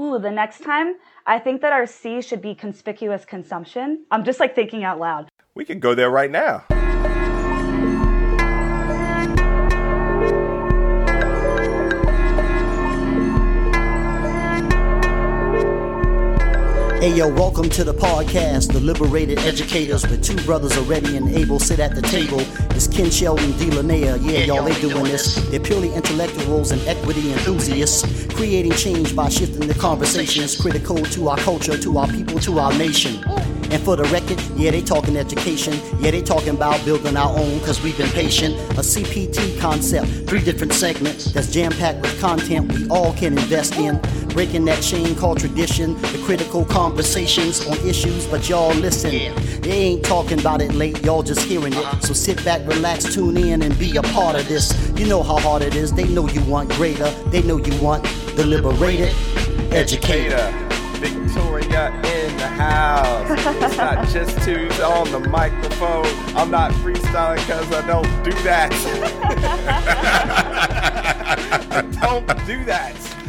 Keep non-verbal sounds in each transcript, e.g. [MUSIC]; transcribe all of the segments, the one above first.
ooh, the next time, I think that our C should be conspicuous consumption. I'm just like thinking out loud. We could go there right now. Hey yo, welcome to the podcast, The Liberated Educators, with two brothers already and able sit at the table. It's Ken Shelton, Dee Lanier. Yeah, y'all, they doing this. They're purely intellectuals and equity enthusiasts, creating change by shifting the conversations critical to our culture, to our people, to our nation. And for the record, yeah, they talking education. Yeah, they talking about building our own, cause we've been patient. A CPT concept, three different segments that's jam packed with content we all can invest in. Breaking that chain called tradition, the critical conversations on issues, but y'all listen. They ain't talking about it late, y'all just hearing it. So sit back, relax, tune in, and be a part of this. You know how hard it is, they know you want greater, they know you want the liberated educator. Victoria house. It's not [LAUGHS] just twos on the microphone. I'm not freestyling because I don't do that. [LAUGHS] Don't do that. [LAUGHS]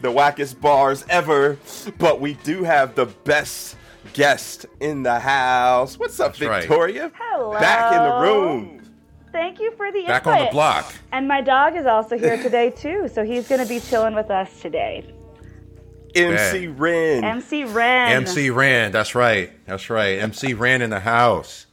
the wackest bars ever, but we do have the best guest in the house. What's up, right. Victoria? Hello. Back in the room. Thank you for the Back on the block. And my dog is also here today too, so he's going to be chilling with us today. MC Ren. MC Ren. MC Ren. That's right. That's right. MC Ren in the house.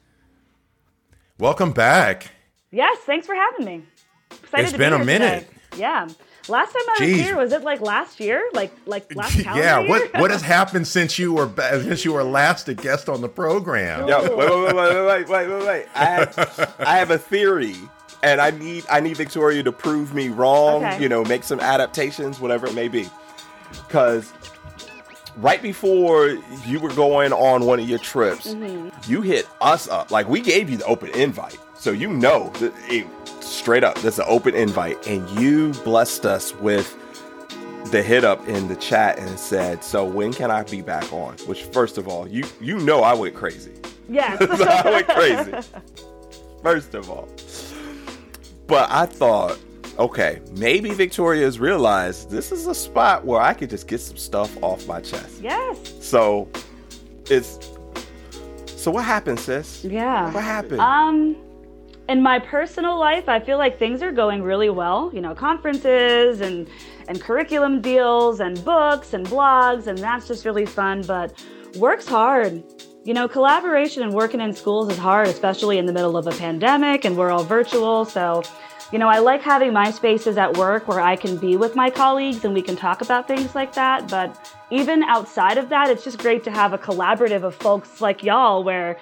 Welcome back. Yes, thanks for having me. Excited it's been be a minute. Today. Yeah. Last time I was here was it like last year? Like like last [LAUGHS] calendar Yeah, what year? what has happened since you were since you were last a guest on the program? Yo, wait, wait, wait, wait, wait, wait, wait. I have, I have a theory and I need I need Victoria to prove me wrong, okay. you know, make some adaptations, whatever it may be. Because right before you were going on one of your trips, Mm-hmm. you hit us up. Like we gave you the open invite, so you know that it, straight up that's an open invite, and you blessed us with the hit up in the chat and said, "So when can I be back on?" Which, first of all, you you know I went crazy. Yes. So [LAUGHS] I went crazy. [LAUGHS] First of all. But I thought, okay, maybe Victoria's realized this is a spot where I could just get some stuff off my chest. yes. So it's so what happened, sis? Yeah. What happened? Um, in my personal life, I feel like things are going really well. You know, conferences and and curriculum deals and books and blogs, and that's just really fun. But work's hard. You know, collaboration and working in schools is hard, especially in the middle of a pandemic, and we're all virtual. So, you know, I like having my spaces at work where I can be with my colleagues and we can talk about things like that. But even outside of that, it's just great to have a collaborative of folks like y'all where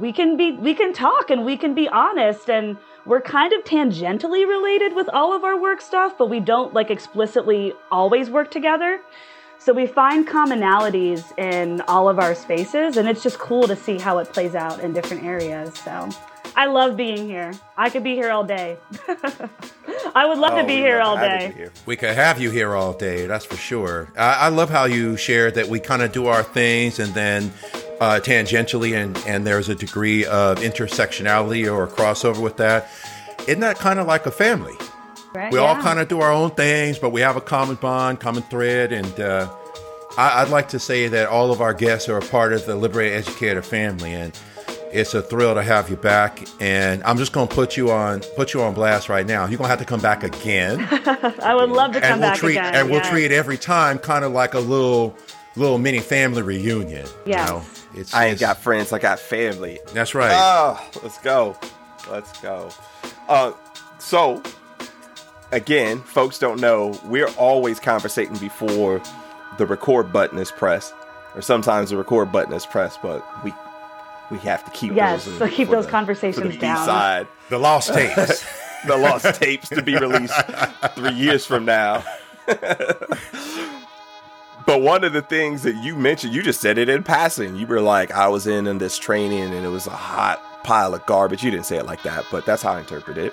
we can be we can talk and we can be honest and we're kind of tangentially related with all of our work stuff but we don't like explicitly always work together so we find commonalities in all of our spaces and it's just cool to see how it plays out in different areas so i love being here i could be here all day [LAUGHS] i would love to Oh, be here all day here. We could have you here all day, that's for sure. I, I love how you shared that we kind of do our things and then uh, tangentially, and, and there's a degree of intersectionality or crossover with that. Isn't that kind of like a family? right We all kind of do our own things, but we have a common bond, common thread, and uh, I, I'd like to say that all of our guests are a part of the Liberated Educator family, and it's a thrill to have you back. And I'm just going to put you on put you on blast right now. You're going to have to come back again, [LAUGHS] i would love to come and we'll back treat again and we'll treat every time kind of like a little little mini family reunion. Yes. You know? It's, I ain't it's- got friends, I got family. That's right. Oh, let's go. Let's go. Uh, so, again, folks don't know, we're always conversating before the record button is pressed. Or sometimes the record button is pressed, but we we have to keep Yes, those. so keep those the- conversations the down. B-side, the lost tapes. [LAUGHS] the lost tapes to be released three years from now. [LAUGHS] But one of the things that you mentioned, you just said it in passing. You were like, I was in, in this training and it was a hot pile of garbage. You didn't say it like that, but that's how I interpret it.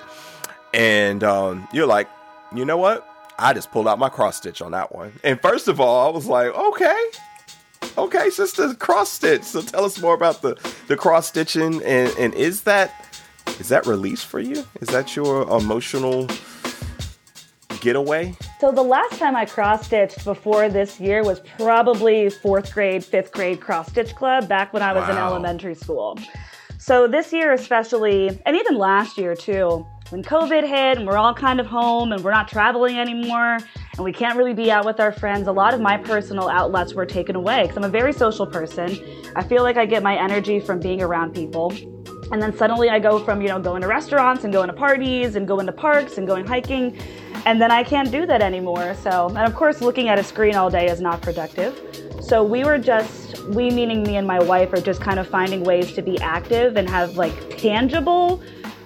And um, you're like, you know what? I just pulled out my cross stitch on that one. And first of all, I was like, okay, okay, sister, cross stitch. So tell us more about the the cross stitching and and is that is that release for you? Is that your emotional getaway? So the last time I cross stitched before this year was probably fourth grade, fifth grade cross stitch club back when I was in elementary school. So this year especially, and even last year too, when COVID hit and we're all kind of home and we're not traveling anymore and we can't really be out with our friends, a lot of my personal outlets were taken away because I'm a very social person. I feel like I get my energy from being around people. And then suddenly I go from, you know, going to restaurants and going to parties and going to parks and going hiking. And then I can't do that anymore. So, and of course, looking at a screen all day is not productive. So we were just, we meaning me and my wife, are just kind of finding ways to be active and have like tangible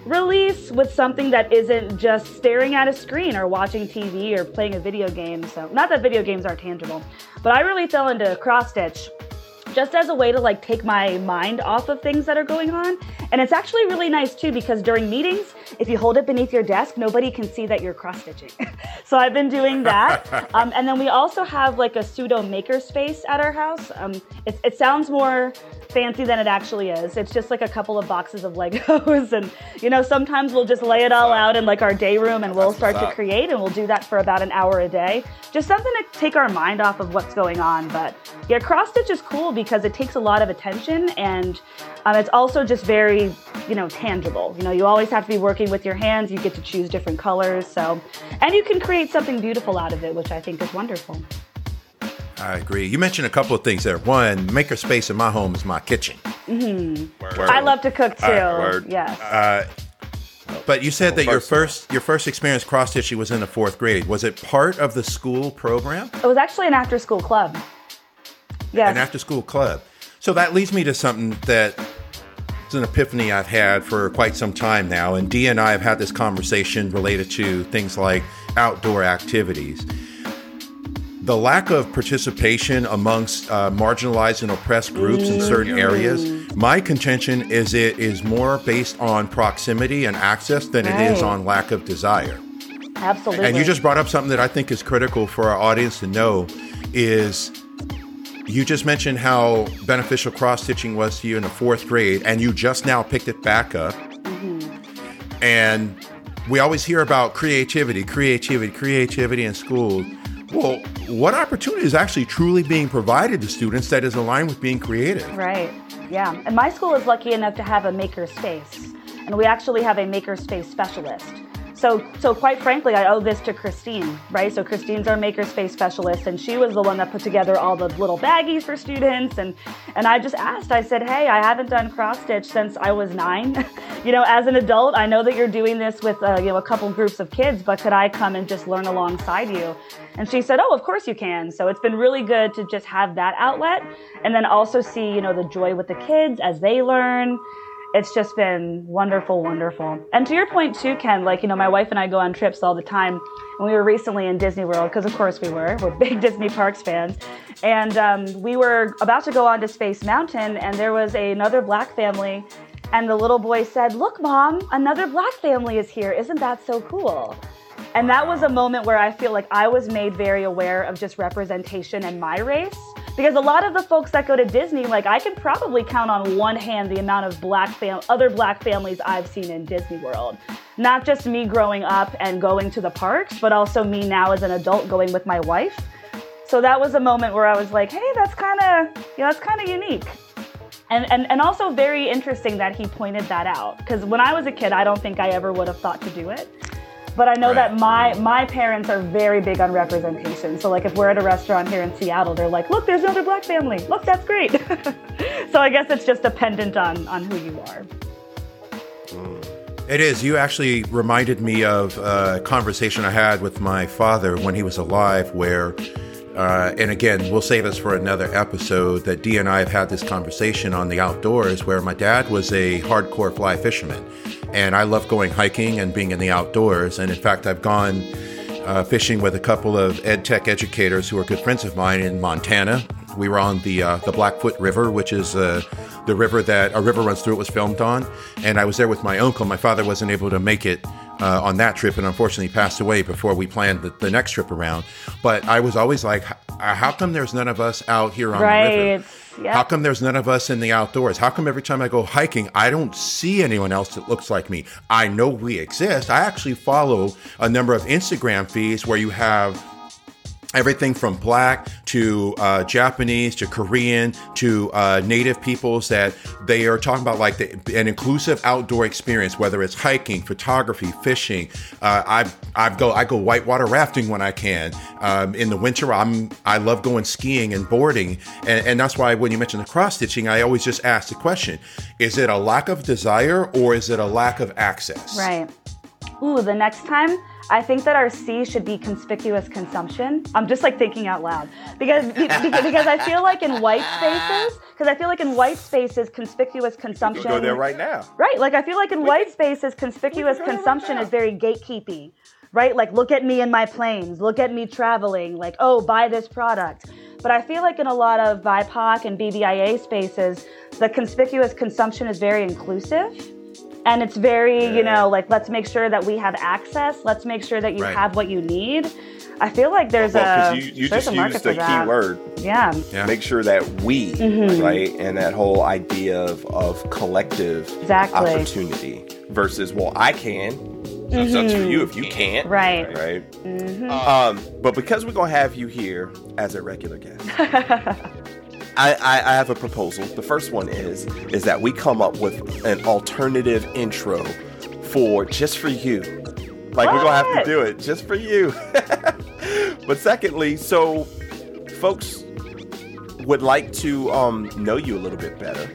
release with something that isn't just staring at a screen or watching TV or playing a video game. So, not that video games are tangible, but I really fell into cross stitch just as a way to like take my mind off of things that are going on. And it's actually really nice too because during meetings, if you hold it beneath your desk, nobody can see that you're cross stitching. [LAUGHS] so I've been doing that. [LAUGHS] um, and then we also have like a pseudo maker space at our house. Um, it, it sounds more fancy than it actually is. It's just like a couple of boxes of Legos, [LAUGHS] and you know sometimes we'll just lay it all out in like our day room, and we'll start to create, and we'll do that for about an hour a day. Just something to take our mind off of what's going on. But yeah, cross stitch is cool because it takes a lot of attention, and um, it's also just very you know tangible. You know, you always have to be working with your hands. You get to choose different colors, so and you can create something beautiful out of it, which I think is wonderful. I agree. You mentioned a couple of things there. One, maker space in my home is my kitchen. Mm-hmm. I love to cook too. word. Yes. But you said that your personal. first your first experience cross stitching was in the fourth grade. Was it part of the school program? It was actually an after school club. Yes. An after school club. So that leads me to something that it's an epiphany I've had for quite some time now. And Dee and I have had this conversation related to things like outdoor activities. The lack of participation amongst uh, marginalized and oppressed groups in certain areas, my contention is it is more based on proximity and access than it is on lack of desire. Absolutely. And you just brought up something that I think is critical for our audience to know is you just mentioned how beneficial cross stitching was to you in the fourth grade, and you just now picked it back up. And we always hear about creativity, creativity, creativity in school. Well, what opportunity is actually truly being provided to students that is aligned with being creative? Right. Yeah. And my school is lucky enough to have a maker space. And we actually have a maker space specialist. So, so quite frankly, I owe this to Christine, right? So Christine's our makerspace specialist, and she was the one that put together all the little baggies for students. And and I just asked, I said, hey, I haven't done cross stitch since I was nine. [LAUGHS] you know, as an adult, I know that you're doing this with uh, you know a couple groups of kids, but could I come and just learn alongside you? And she said, oh, of course you can. So it's been really good to just have that outlet, and then also see you know the joy with the kids as they learn it's just been wonderful, wonderful. And to your point too, Ken, like, you know, my wife and I go on trips all the time. And we were recently in Disney World, because of course we were. We're big [LAUGHS] Disney Parks fans. And um, we were about to go on to Space Mountain, and there was a, another black family. And the little boy said, Look, mom, another black family is here. Isn't that so cool? And that was a moment where I feel like I was made very aware of just representation in my race. Because a lot of the folks that go to Disney, like I can probably count on one hand the amount of black fam- other black families I've seen in Disney World. Not just me growing up and going to the parks, but also me now as an adult going with my wife. So that was a moment where I was like, hey, that's kind of, you know, that's kind of unique. And, and, and also very interesting that he pointed that out. Because when I was a kid, I don't think I ever would have thought to do it. But I know Right. that my my parents are very big on representation. So like if we're at a restaurant here in Seattle, they're like, "Look, there's another black family. Look, that's great." [LAUGHS] so I guess it's just dependent on on who you are. It is. You actually reminded me of a conversation I had with my father when he was alive, where, uh, and again, we'll save this for another episode, that Dee and I have had this conversation on the outdoors where my dad was a hardcore fly fisherman. And I love going hiking and being in the outdoors. And in fact, I've gone uh, fishing with a couple of ed tech educators who are good friends of mine in Montana. We were on the uh, the Blackfoot River, which is uh, the river that a river runs through. It was filmed on, and I was there with my uncle. My father wasn't able to make it uh, on that trip, and unfortunately passed away before we planned the, the next trip around. But I was always like, how come there's none of us out here on the river? yeah. How come there's none of us in the outdoors? How come every time I go hiking, I don't see anyone else that looks like me? I know we exist. I actually follow a number of Instagram feeds where you have everything from black to uh, Japanese to Korean to uh, native peoples that they are talking about like the, an inclusive outdoor experience, whether it's hiking, photography, fishing. Uh, I I go I go whitewater rafting when I can. Um, in the winter, I'm I love going skiing and boarding, and, and that's why when you mention the cross stitching, I always just ask the question: Is it a lack of desire or is it a lack of access? Right. Ooh, the next time I think that our C should be conspicuous consumption. I'm just like thinking out loud because [LAUGHS] because, I feel like in white spaces because I feel like in white spaces conspicuous consumption. Go there right now. Right, like I feel like in white spaces conspicuous consumption is very gatekeepy. Right, like look at me in my planes, look at me traveling, like oh buy this product. But I feel like in a lot of BIPOC and BBIA spaces, the conspicuous consumption is very inclusive and it's very you know like let's make sure that we have access let's make sure that you Right. have what you need i feel like there's Well, a you, you there's just a market used that. key word. yeah Yeah. Make sure that we, Mm-hmm. right, and that whole idea of, of collective Exactly. opportunity versus, well, I can. So it's up to you if you can't. Mm-hmm. Right. Mm-hmm. Right. Um, but because we're gonna have you here as a regular guest, [LAUGHS] I, I, I have a proposal. The first one is is that we come up with an alternative intro for just for you. Like we're gonna have to do it just for you. [LAUGHS] but secondly, so folks would like to um, know you a little bit better.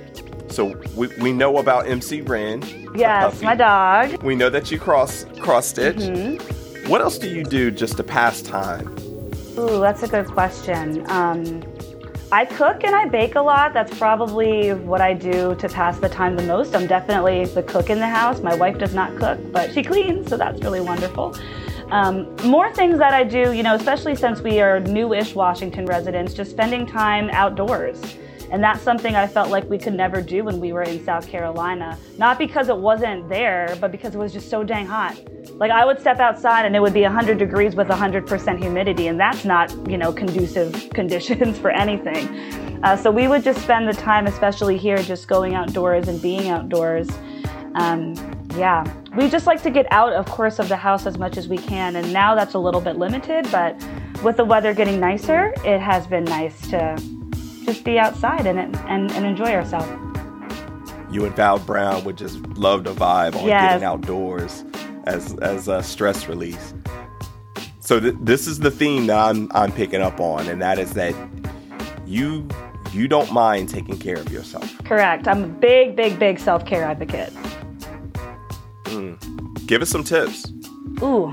So we, we know about MC Ren. yes my dog We know that you cross cross stitch. Mm-hmm. What else do you do just to pass time? ooh that's a good question um, i cook and i bake a lot. That's probably what i do to pass the time the most. I'm definitely the cook in the house. My wife does not cook but she [LAUGHS] cleans so that's really wonderful. Um, more things that I do, you know, especially since we are newish Washington residents, just spending time outdoors. And that's something I felt like we could never do when we were in South Carolina. Not because it wasn't there, but because it was just so dang hot. Like I would step outside and it would be 100 degrees with 100% humidity, and that's not, you know, conducive [LAUGHS] conditions for anything. Uh, so we would just spend the time, especially here, just going outdoors and being outdoors. Um, yeah, we just like to get out, of course, of the house as much as we can, and now that's a little bit limited. But with the weather getting nicer, it has been nice to just be outside and and, and enjoy ourselves. You and Val Brown would just love to vibe on Yes. getting outdoors as as a stress release. So th- this is the theme that I'm I'm picking up on, and that is that you you don't mind taking care of yourself. Correct. I'm a big, big, big self care advocate. Mm. Give us some tips. Ooh,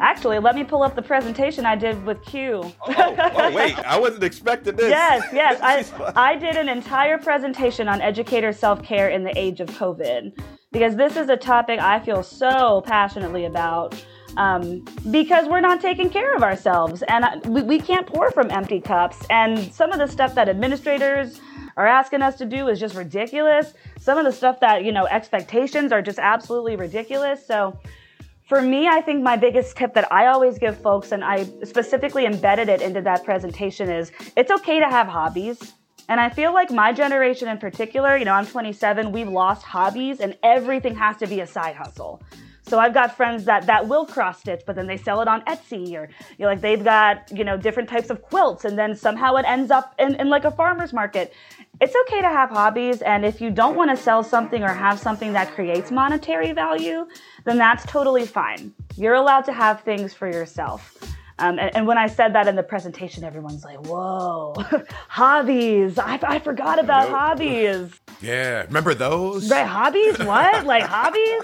actually, let me pull up the presentation I did with Q. Oh, [LAUGHS] oh wait, I wasn't expecting this. Yes, yes. [LAUGHS] I. I did an entire presentation on educator self care in the age of COVID because this is a topic I feel so passionately about. Um, because we're not taking care of ourselves and I, we, we can't pour from empty cups. And some of the stuff that administrators are asking us to do is just ridiculous. Some of the stuff that, you know, expectations are just absolutely ridiculous. So, for me, I think my biggest tip that I always give folks, and I specifically embedded it into that presentation, is it's okay to have hobbies. And I feel like my generation in particular, you know, I'm 27, we've lost hobbies and everything has to be a side hustle. So I've got friends that that will cross stitch, but then they sell it on Etsy, or you know, like they've got you know different types of quilts, and then somehow it ends up in, in like a farmer's market. It's okay to have hobbies, and if you don't want to sell something or have something that creates monetary value, then that's totally fine. You're allowed to have things for yourself. Um, and, and when I said that in the presentation, everyone's like, "Whoa, [LAUGHS] hobbies! I, I forgot about Nope. hobbies." Yeah, remember those? Right, hobbies? [LAUGHS] What? like hobbies?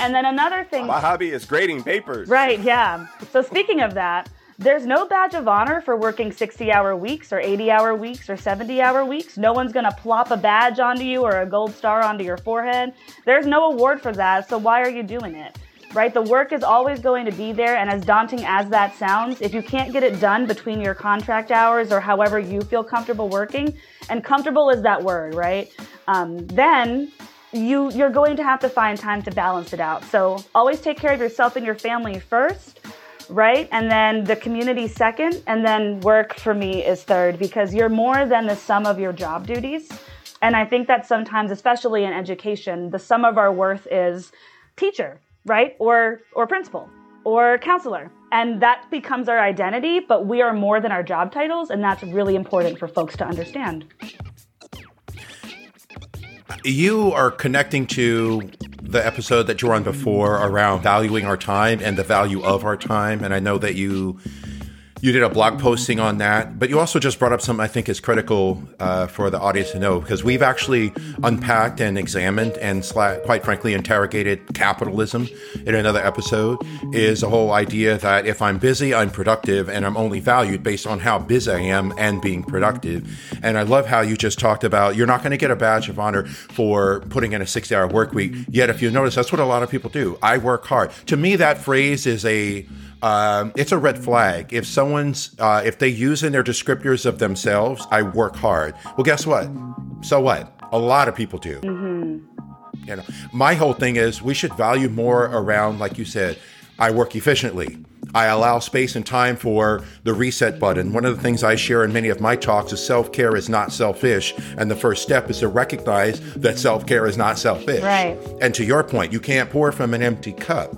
And then another thing. My hobby is grading papers. Right, yeah. So speaking of that, there's no badge of honor for working 60 hour weeks or 80 hour weeks or 70 hour weeks. No one's gonna plop a badge onto you or a gold star onto your forehead. There's no award for that, so why are you doing it? Right? The work is always going to be there, and as daunting as that sounds, if you can't get it done between your contract hours or however you feel comfortable working, and comfortable is that word, right? Um, then you you're going to have to find time to balance it out. So always take care of yourself and your family first. Right? And then the community second, and then work for me is third because you're more than the sum of your job duties. And I think that sometimes, especially in education, the sum of our worth is teacher, right? Or or principal or counselor. And that becomes our identity, but we are more than our job titles, and that's really important for folks to understand. You are connecting to the episode that you were on before around valuing our time and the value of our time. And I know that you you did a blog posting on that, but you also just brought up something I think is critical uh, for the audience to know because we've actually unpacked and examined and, quite frankly, interrogated capitalism in another episode. Is the whole idea that if I'm busy, I'm productive, and I'm only valued based on how busy I am and being productive. And I love how you just talked about you're not going to get a badge of honor for putting in a 60 hour work week. Yet, if you notice, that's what a lot of people do. I work hard. To me, that phrase is a um, it's a red flag. If someone's, uh, if they use in their descriptors of themselves, I work hard. Well, guess what? So what? A lot of people do. Mm-hmm. You know, my whole thing is we should value more around, like you said, I work efficiently. I allow space and time for the reset button. One of the things I share in many of my talks is self care is not selfish. And the first step is to recognize that self care is not selfish. Right. And to your point, you can't pour from an empty cup.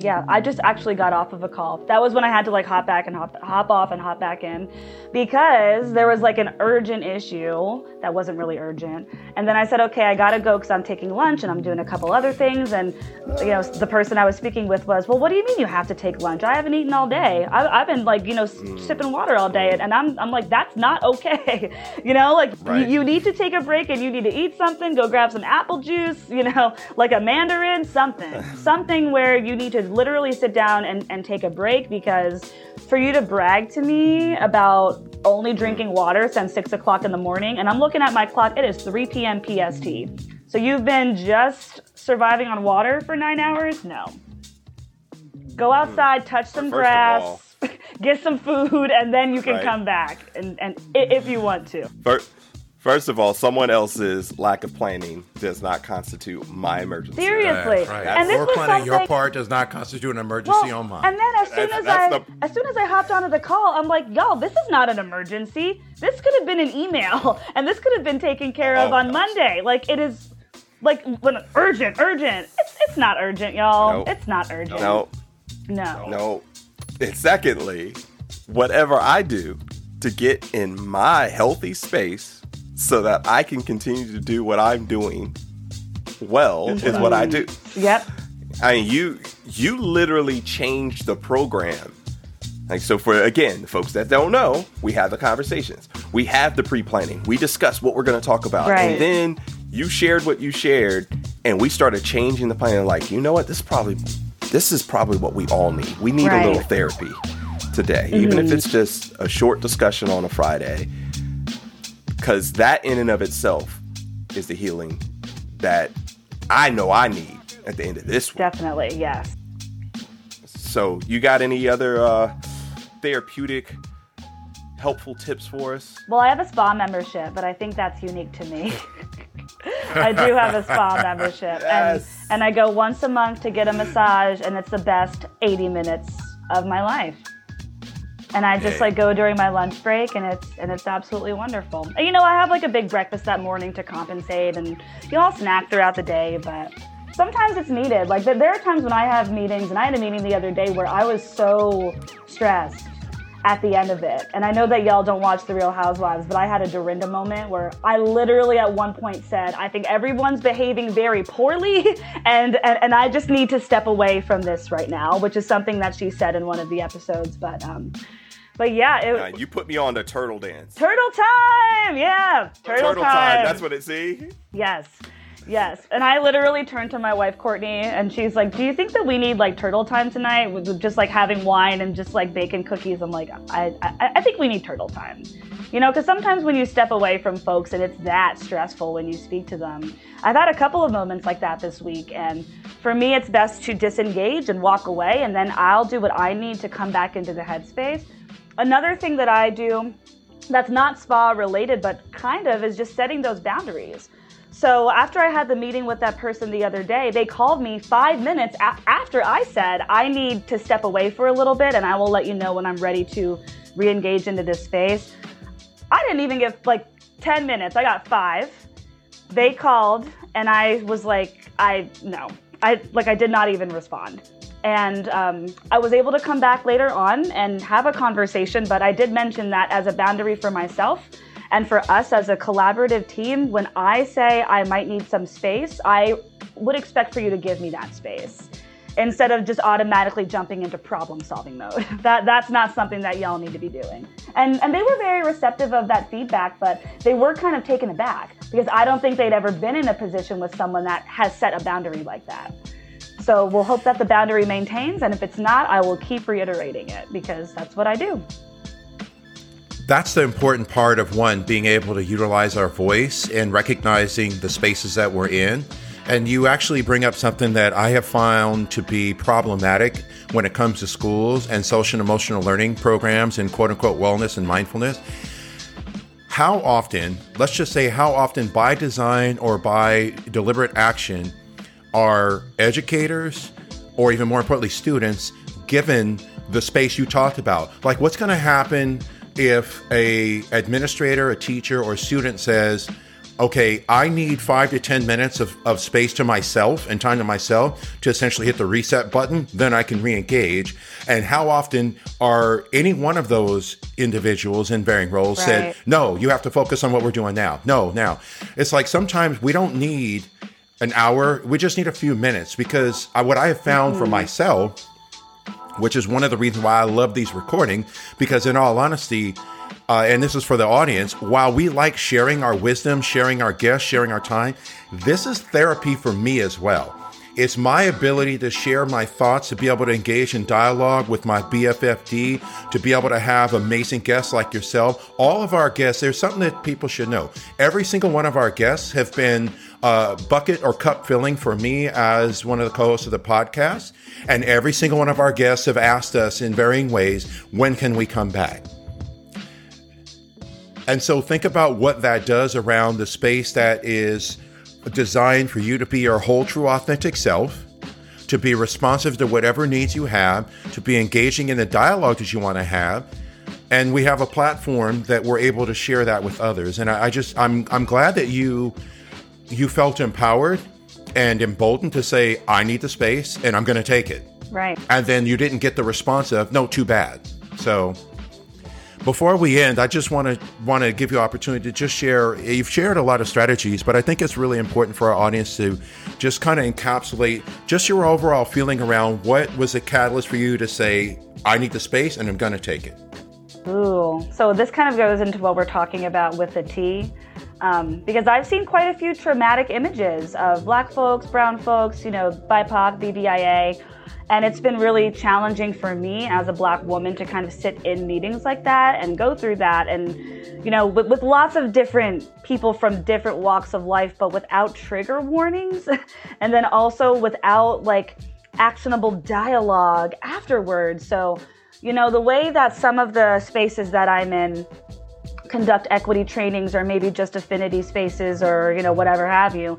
Yeah, I just actually got off of a call. That was when I had to like hop back and hop hop off and hop back in because there was like an urgent issue that wasn't really urgent. And then I said, "Okay, I got to go cuz I'm taking lunch and I'm doing a couple other things." And you know, the person I was speaking with was, "Well, what do you mean you have to take lunch? I haven't eaten all day. I've, I've been like, you know, mm. sipping water all day." And I'm I'm like, "That's not okay." [LAUGHS] you know, like right. you, you need to take a break and you need to eat something, go grab some apple juice, you know, like a mandarin, something. [LAUGHS] something where you need to literally sit down and, and take a break because for you to brag to me about only drinking water since six o'clock in the morning, and I'm looking at my clock, it is 3 p.m. PST. So you've been just surviving on water for nine hours? No. Go hmm. outside, touch some First grass, [LAUGHS] get some food, and then you can right. come back and, and if you want to. First, First of all, someone else's lack of planning does not constitute my emergency. Seriously, right. and this your was planning your part does not constitute an emergency well, on mine. And then as soon that's, as that's I the... as soon as I hopped onto the call, I'm like, y'all, this is not an emergency. This could have been an email, [LAUGHS] and this could have been taken care of oh, on gosh. Monday. Like it is, like when urgent, urgent. It's it's not urgent, y'all. Nope. It's not urgent. No. No. No. And secondly, whatever I do to get in my healthy space so that I can continue to do what I'm doing well mm-hmm. is what I do. Yep. I mean, you you literally changed the program. Like so, for again, folks that don't know, we have the conversations, we have the pre-planning, we discuss what we're going to talk about, right. and then you shared what you shared, and we started changing the plan. Like, you know what? This is probably this is probably what we all need. We need right. a little therapy today, mm-hmm. even if mm-hmm. it's just a short discussion on a Friday because that in and of itself is the healing that I know I need at the end of this one. Definitely, yes. So, you got any other uh, therapeutic, helpful tips for us? Well, I have a spa membership, but I think that's unique to me. [LAUGHS] I do have a spa [LAUGHS] membership, yes. and and I go once a month to get a massage, and it's the best 80 minutes of my life and I just like go during my lunch break, and it's and it's absolutely wonderful. And, you know, I have like a big breakfast that morning to compensate, and you know, I'll snack throughout the day, but sometimes it's needed. Like there are times when I have meetings, and I had a meeting the other day where I was so stressed at the end of it. And I know that y'all don't watch The Real Housewives, but I had a Dorinda moment where I literally at one point said, I think everyone's behaving very poorly [LAUGHS] and, and, and I just need to step away from this right now, which is something that she said in one of the episodes. But um, but yeah, it, you put me on the turtle dance. Turtle time, yeah, turtle, turtle time. time. That's what it. See. Yes, yes. And I literally turned to my wife Courtney, and she's like, "Do you think that we need like turtle time tonight with just like having wine and just like bacon cookies?" I'm like, "I, I, I think we need turtle time." You know, because sometimes when you step away from folks and it's that stressful when you speak to them. I've had a couple of moments like that this week, and for me, it's best to disengage and walk away, and then I'll do what I need to come back into the headspace Another thing that I do that's not spa related, but kind of is just setting those boundaries. so after I had the meeting with that person the other day, they called me five minutes a- after I said, I need to step away for a little bit and I will let you know when I'm ready to re engage into this space. I didn't even give like 10 minutes, I got five. They called and I was like, I, no, I, like, I did not even respond. And um, I was able to come back later on and have a conversation, but I did mention that as a boundary for myself and for us as a collaborative team, when I say I might need some space, I would expect for you to give me that space instead of just automatically jumping into problem solving mode. [LAUGHS] that that's not something that y'all need to be doing. And and they were very receptive of that feedback, but they were kind of taken aback because I don't think they'd ever been in a position with someone that has set a boundary like that. So we'll hope that the boundary maintains and if it's not, I will keep reiterating it because that's what I do that's the important part of one being able to utilize our voice and recognizing the spaces that we're in. And you actually bring up something that I have found to be problematic when it comes to schools and social and emotional learning programs and quote unquote wellness and mindfulness. How often, let's just say, how often by design or by deliberate action are educators or even more importantly students given the space you talked about? Like, what's going to happen if a administrator, a teacher, or a student says, okay, I need five to 10 minutes of, of space to myself and time to myself to essentially hit the reset button, then I can re engage. And how often are any one of those individuals in varying roles right. said, no, you have to focus on what we're doing now? No, now. It's like sometimes we don't need an hour, we just need a few minutes because I, what I have found mm-hmm. for myself which is one of the reasons why I love these recording. Because in all honesty, uh, and this is for the audience, while we like sharing our wisdom, sharing our guests, sharing our time, this is therapy for me as well. It's my ability to share my thoughts, to be able to engage in dialogue with my BFFD, to be able to have amazing guests like yourself. All of our guests, there's something that people should know. Every single one of our guests have been uh, bucket or cup filling for me as one of the co-hosts of the podcast. And every single one of our guests have asked us in varying ways, when can we come back? And so think about what that does around the space that is designed for you to be your whole, true, authentic self, to be responsive to whatever needs you have, to be engaging in the dialogue that you want to have. And we have a platform that we're able to share that with others. And I, I just, I'm, I'm glad that you, you felt empowered and emboldened to say, I need the space and I'm going to take it. Right. And then you didn't get the response of, no, too bad. So before we end, I just want to want to give you opportunity to just share. You've shared a lot of strategies, but I think it's really important for our audience to just kind of encapsulate just your overall feeling around what was the catalyst for you to say, "I need the space and I'm going to take it." Ooh, so this kind of goes into what we're talking about with the T. Um, because I've seen quite a few traumatic images of black folks, brown folks, you know, BIPOC, BBIA, and it's been really challenging for me as a black woman to kind of sit in meetings like that and go through that. And, you know, with, with lots of different people from different walks of life, but without trigger warnings. [LAUGHS] and then also without like actionable dialogue afterwards. So, you know, the way that some of the spaces that I'm in conduct equity trainings or maybe just affinity spaces or, you know, whatever have you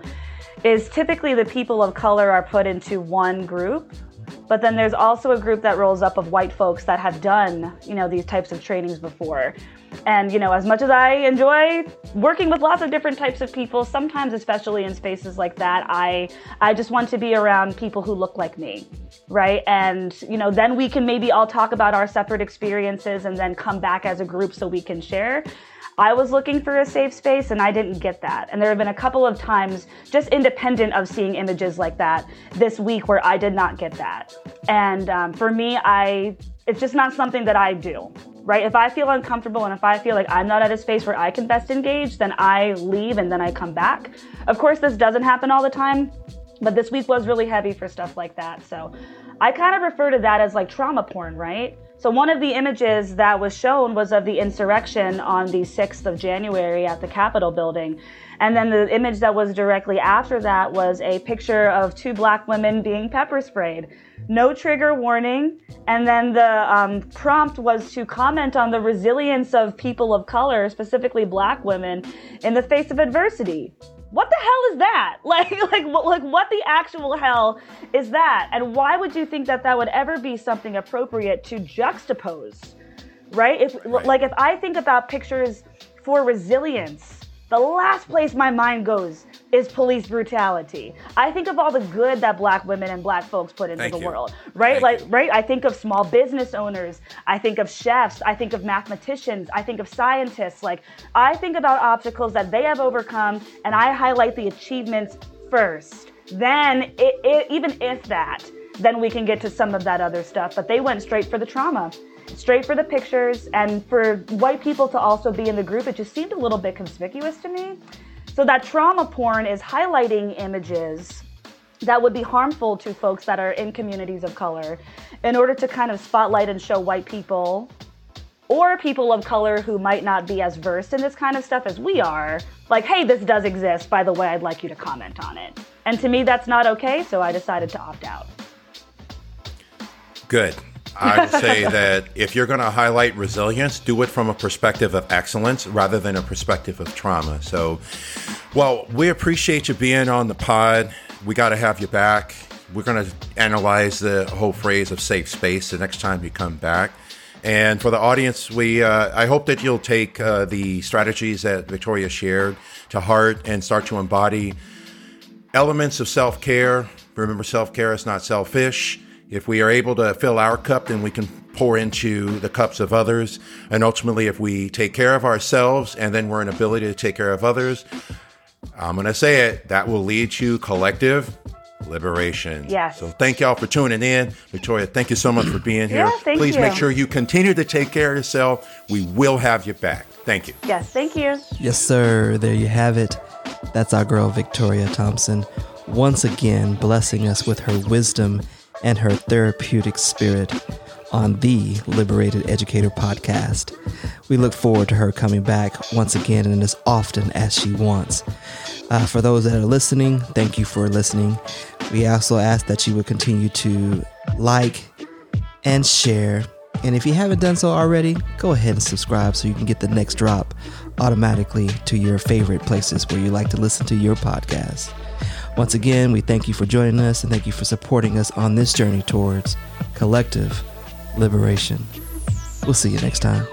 is typically the people of color are put into one group but then there's also a group that rolls up of white folks that have done, you know, these types of trainings before. And, you know, as much as I enjoy working with lots of different types of people, sometimes, especially in spaces like that, I, I just want to be around people who look like me, right? And, you know, then we can maybe all talk about our separate experiences and then come back as a group so we can share. I was looking for a safe space and I didn't get that. And there have been a couple of times, just independent of seeing images like that this week, where I did not get that. And um, for me, I it's just not something that I do. Right? If I feel uncomfortable and if I feel like I'm not at a space where I can best engage, then I leave and then I come back. Of course, this doesn't happen all the time, but this week was really heavy for stuff like that. So I kind of refer to that as like trauma porn, right? So one of the images that was shown was of the insurrection on the 6th of January at the Capitol building. And then the image that was directly after that was a picture of two black women being pepper sprayed. No trigger warning. And then the um, prompt was to comment on the resilience of people of color, specifically black women, in the face of adversity what the hell is that? [LAUGHS] Like, like, what, like, what the actual hell is that? And why would you think that that would ever be something appropriate to juxtapose? Right? If, Right. like, if I think about pictures for resilience, the last place my mind goes is police brutality. I think of all the good that black women and black folks put into Thank the you. world, right? Thank like, you. right? I think of small business owners. I think of chefs. I think of mathematicians. I think of scientists. Like, I think about obstacles that they have overcome, and I highlight the achievements first. Then, it, it, even if that, then we can get to some of that other stuff. But they went straight for the trauma, straight for the pictures, and for white people to also be in the group, it just seemed a little bit conspicuous to me. So that trauma porn is highlighting images that would be harmful to folks that are in communities of color in order to kind of spotlight and show white people or people of color who might not be as versed in this kind of stuff as we are. Like hey this does exist. By the way i'd like you to comment on it. And to me that's not okay so i decided to opt out. Good. I would say that if you're going to highlight resilience, do it from a perspective of excellence rather than a perspective of trauma. So, well, we appreciate you being on the pod. We got to have you back. We're going to analyze the whole phrase of safe space the next time you come back. And for the audience, we uh, I hope that you'll take uh, the strategies that Victoria shared to heart and start to embody elements of self care. Remember, self care is not selfish. If we are able to fill our cup, then we can pour into the cups of others. And ultimately, if we take care of ourselves and then we're an ability to take care of others, I'm going to say it, that will lead to collective liberation. Yes. So thank y'all for tuning in. Victoria, thank you so much for being here. Yeah, thank Please you. make sure you continue to take care of yourself. We will have you back. Thank you. yes thank you Yes, sir. There you have it. That's our girl, Victoria Thompson, once again blessing us with her wisdom and her therapeutic spirit on the Liberated Educator podcast. We look forward to her coming back once again and as often as she wants. Uh, for those that are listening, thank you for listening. We also ask that you would continue to like and share. And if you haven't done so already, go ahead and subscribe so you can get the next drop automatically to your favorite places where you like to listen to your podcast. Once again, we thank you for joining us and thank you for supporting us on this journey towards collective liberation. We'll see you next time.